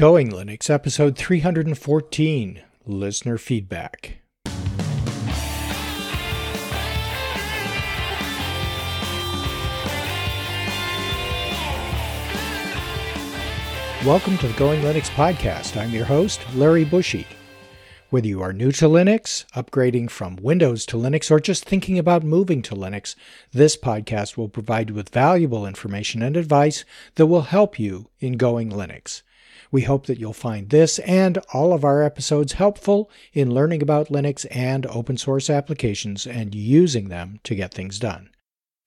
Going Linux, episode 314 Listener Feedback. Welcome to the Going Linux podcast. I'm your host, Larry Bushey. Whether you are new to Linux, upgrading from Windows to Linux, or just thinking about moving to Linux, this podcast will provide you with valuable information and advice that will help you in Going Linux. We hope that you'll find this and all of our episodes helpful in learning about Linux and open source applications and using them to get things done.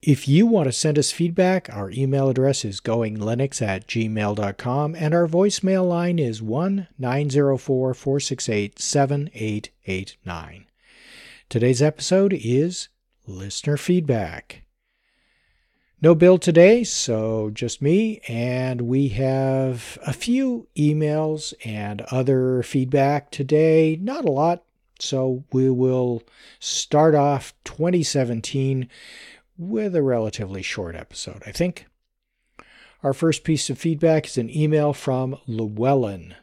If you want to send us feedback, our email address is goinglinux at gmail.com and our voicemail line is 1 904 468 7889. Today's episode is listener feedback. No Bill today, so just me, and we have a few emails and other feedback today. Not a lot, so we will start off 2017 with a relatively short episode, I think. Our first piece of feedback is an email from Llewellyn.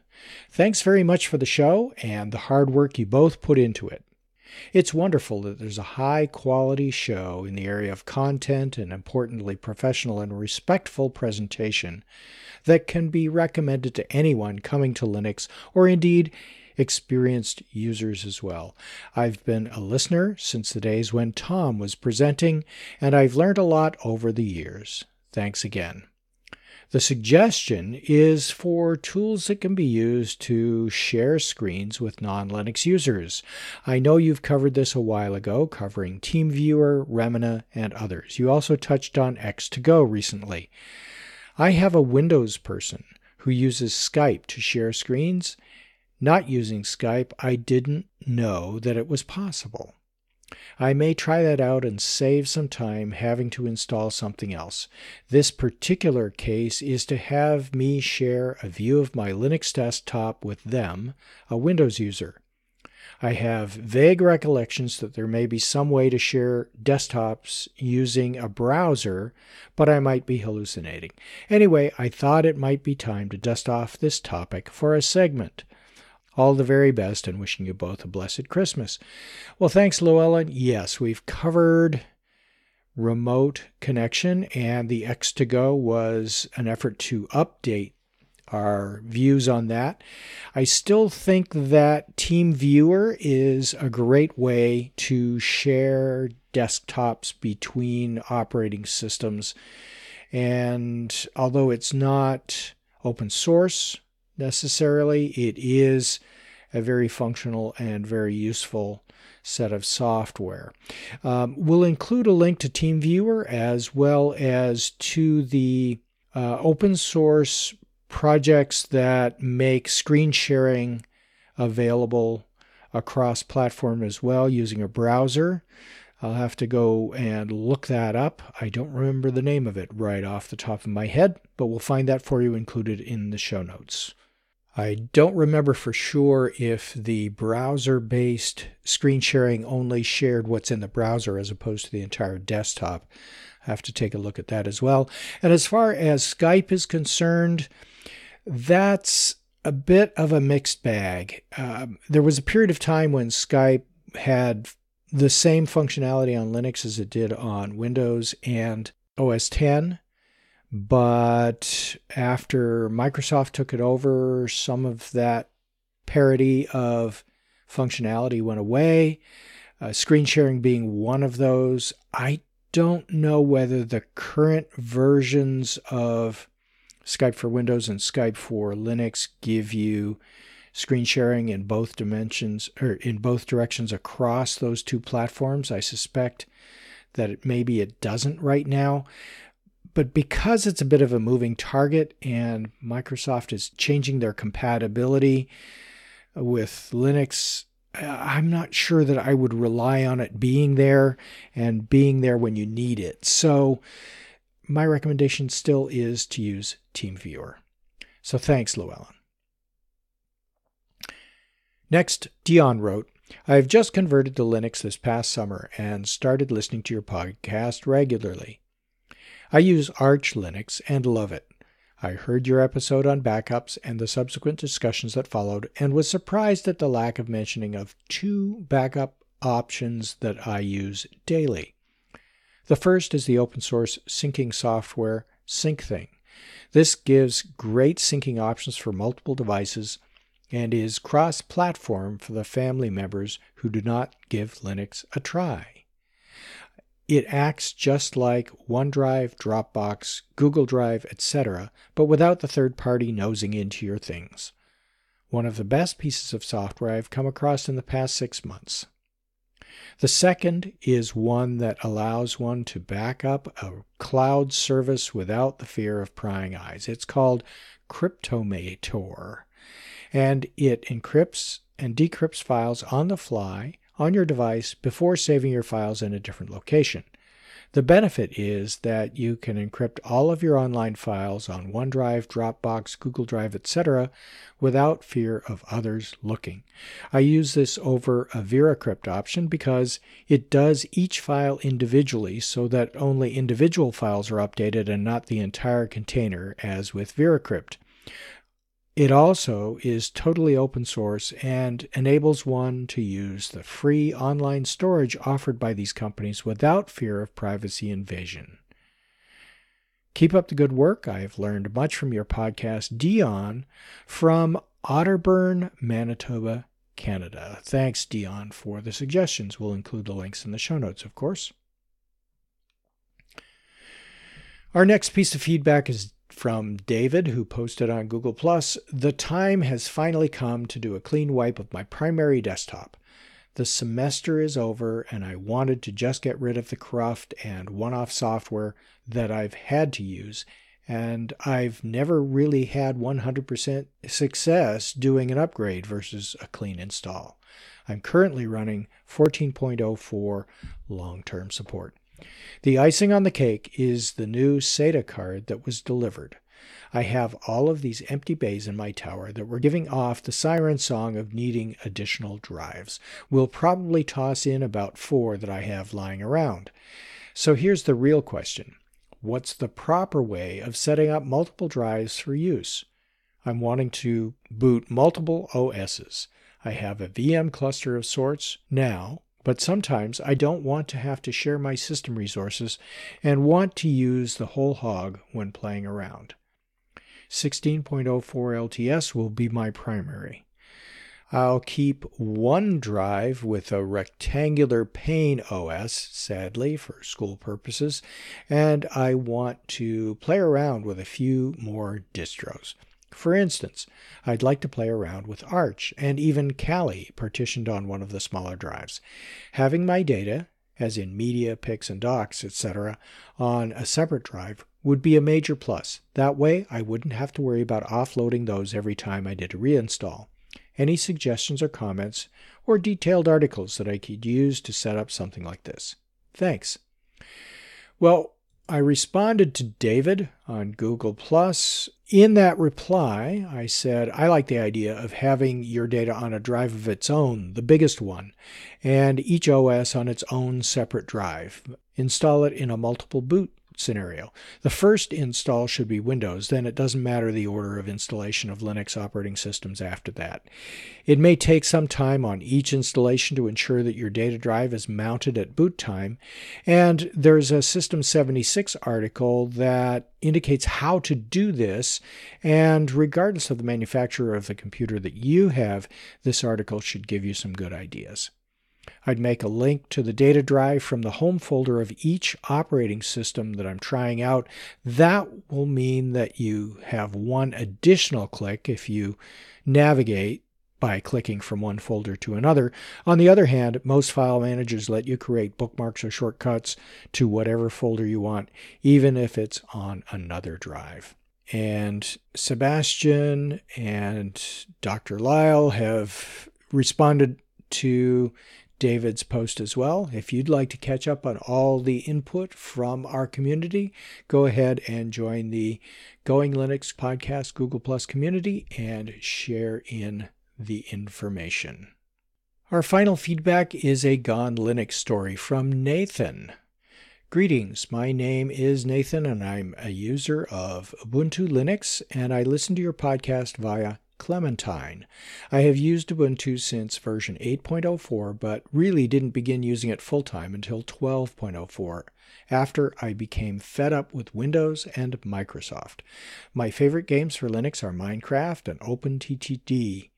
Thanks very much for the show and the hard work you both put into it. It's wonderful that there's a high quality show in the area of content and, importantly, professional and respectful presentation that can be recommended to anyone coming to Linux or indeed experienced users as well. I've been a listener since the days when Tom was presenting, and I've learned a lot over the years. Thanks again. The suggestion is for tools that can be used to share screens with non Linux users. I know you've covered this a while ago, covering TeamViewer, Remmina, and others. You also touched on X2Go recently. I have a Windows person who uses Skype to share screens. Not using Skype, I didn't know that it was possible. I may try that out and save some time having to install something else. This particular case is to have me share a view of my Linux desktop with them, a Windows user. I have vague recollections that there may be some way to share desktops using a browser, but I might be hallucinating. Anyway, I thought it might be time to dust off this topic for a segment. All the very best and wishing you both a blessed Christmas. Well, thanks, Llewellyn. Yes, we've covered remote connection, and the X2Go was an effort to update our views on that. I still think that TeamViewer is a great way to share desktops between operating systems. And although it's not open source, necessarily. It is a very functional and very useful set of software. Um, we'll include a link to TeamViewer as well as to the uh, open source projects that make screen sharing available across platform as well using a browser. I'll have to go and look that up. I don't remember the name of it right off the top of my head, but we'll find that for you included in the show notes. I don't remember for sure if the browser based screen sharing only shared what's in the browser as opposed to the entire desktop. I have to take a look at that as well. And as far as Skype is concerned, that's a bit of a mixed bag. Um, there was a period of time when Skype had the same functionality on Linux as it did on Windows and OS 10. But after Microsoft took it over, some of that parity of functionality went away, uh, screen sharing being one of those. I don't know whether the current versions of Skype for Windows and Skype for Linux give you screen sharing in both dimensions or in both directions across those two platforms. I suspect that it, maybe it doesn't right now but because it's a bit of a moving target and Microsoft is changing their compatibility with Linux, uh, I'm not sure that I would rely on it being there and being there when you need it. So, my recommendation still is to use TeamViewer. So, thanks, Llewellyn. Next, Dion wrote, I have just converted to Linux this past summer and started listening to your podcast regularly. I use Arch Linux and love it. I heard your episode on backups and the subsequent discussions that followed and was surprised at the lack of mentioning of two backup options that I use daily. The first is the open source syncing software SyncThing. This gives great syncing options for multiple devices and is cross platform for the family members who do not give Linux a try. It acts just like OneDrive, Dropbox, Google Drive, etc., but without the third party nosing into your things. One of the best pieces of software I've come across in the past six months. The second is one that allows one to back up a cloud service without the fear of prying eyes. It's called Cryptomator, and it encrypts and decrypts files on the fly on your device before saving your files in a different location. The benefit is that you can encrypt all of your online files on OneDrive, Dropbox, Google Drive, etc., without fear of others looking. I use this over a VeraCrypt option because it does each file individually so that only individual files are updated and not the entire container, as with VeraCrypt. It also is totally open source and enables one to use the free online storage offered by these companies without fear of privacy invasion. Keep up the good work. I have learned much from your podcast, Dion, from Otterburne, Manitoba, Canada. Thanks, Dion, for the suggestions. We'll include the links in the show notes, of course. Our next piece of feedback is from David, who posted on Google Plus, the time has finally come to do a clean wipe of my primary desktop. The semester is over, and I wanted to just get rid of the corrupt and one off software that I've had to use, and I've never really had 100% success doing an upgrade versus a clean install. I'm currently running 14.04 long term support. The icing on the cake is the new SATA card that was delivered. I have all of these empty bays in my tower that were giving off the siren song of needing additional drives. We'll probably toss in about four that I have lying around. So here's the real question What's the proper way of setting up multiple drives for use? I'm wanting to boot multiple OSs. I have a VM cluster of sorts now, but sometimes I don't want to have to share my system resources and want to use the whole hog when playing around. 16.04 LTS will be my primary. I'll keep one drive with a rectangular pane OS, sadly, for school purposes, and I want to play around with a few more distros. For instance, I'd like to play around with Arch and even Kali partitioned on one of the smaller drives. Having my data, as in media, pics, and docs, etc., on a separate drive would be a major plus. That way, I wouldn't have to worry about offloading those every time I did a reinstall. Any suggestions or comments, or detailed articles that I could use to set up something like this? Thanks. Well, I responded to David on Google Plus. In that reply, I said, I like the idea of having your data on a drive of its own, the biggest one, and each OS on its own separate drive. Install it in a multiple boot scenario. The first install should be Windows, then it doesn't matter the order of installation of Linux operating systems after that. It may take some time on each installation to ensure that your data drive is mounted at boot time, and there's a System 76 article that indicates how to do this, and regardless of the manufacturer of the computer that you have, this article should give you some good ideas. I'd make a link to the data drive from the home folder of each operating system that I'm trying out. That will mean that you have one additional click if you navigate by clicking from one folder to another. On the other hand, most file managers let you create bookmarks or shortcuts to whatever folder you want, even if it's on another drive. And Sebastian and Dr. Lyle have responded to David's post as well. If you'd like to catch up on all the input from our community, go ahead and join the Going Linux Podcast Google Plus community and share in the information. Our final feedback is a Gone Linux story from Nathan. Greetings, my name is Nathan and I'm a user of Ubuntu Linux and I listen to your podcast via Clementine. I have used Ubuntu since version 8.04 but really didn't begin using it full time until 12.04 after I became fed up with Windows and Microsoft. My favorite games for Linux are Minecraft and OpenTTD,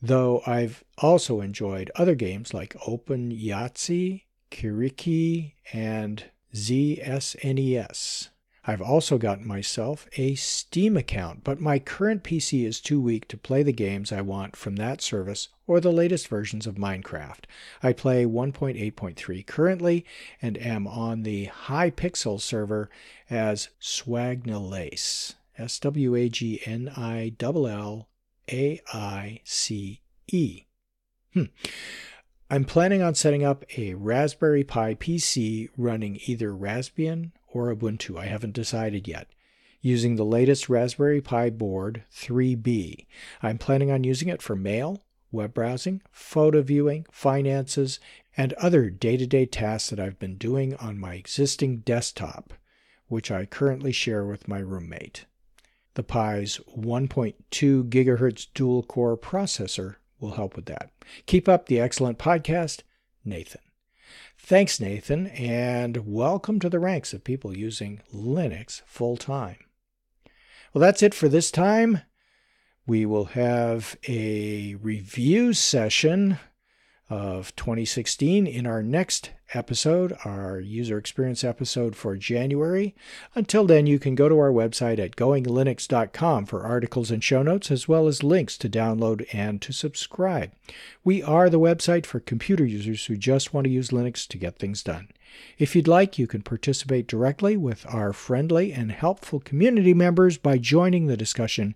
though I've also enjoyed other games like Open Yahtzee Kiriki, and ZSNES. I've also gotten myself a Steam account, but my current PC is too weak to play the games I want from that service or the latest versions of Minecraft. I play 1.8.3 currently and am on the Hypixel server as Swagnalace. S W A G N I L L A I C E. Hmm. I'm planning on setting up a Raspberry Pi PC running either Raspbian or Ubuntu. I haven't decided yet. Using the latest Raspberry Pi board 3B. I'm planning on using it for mail, web browsing, photo viewing, finances, and other day to day tasks that I've been doing on my existing desktop, which I currently share with my roommate. The Pi's 1.2 GHz dual core processor will help with that. Keep up the excellent podcast, Nathan. Thanks, Nathan, and welcome to the ranks of people using Linux full time. Well, that's it for this time. We will have a review session of 2016 in our next episode, our user experience episode for January. Until then, you can go to our website at goinglinux.com for articles and show notes, as well as links to download and to subscribe. We are the website for computer users who just want to use Linux to get things done. If you'd like, you can participate directly with our friendly and helpful community members by joining the discussion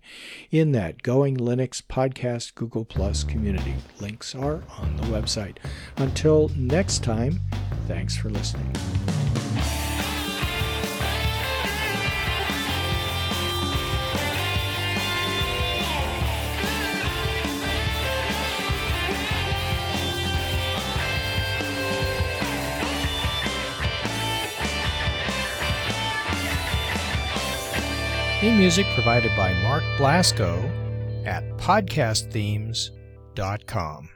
in that Going Linux Podcast Google Plus community. Links are on the website. Until next time, thanks for listening. Theme music provided by Mark Blasco at podcastthemes.com.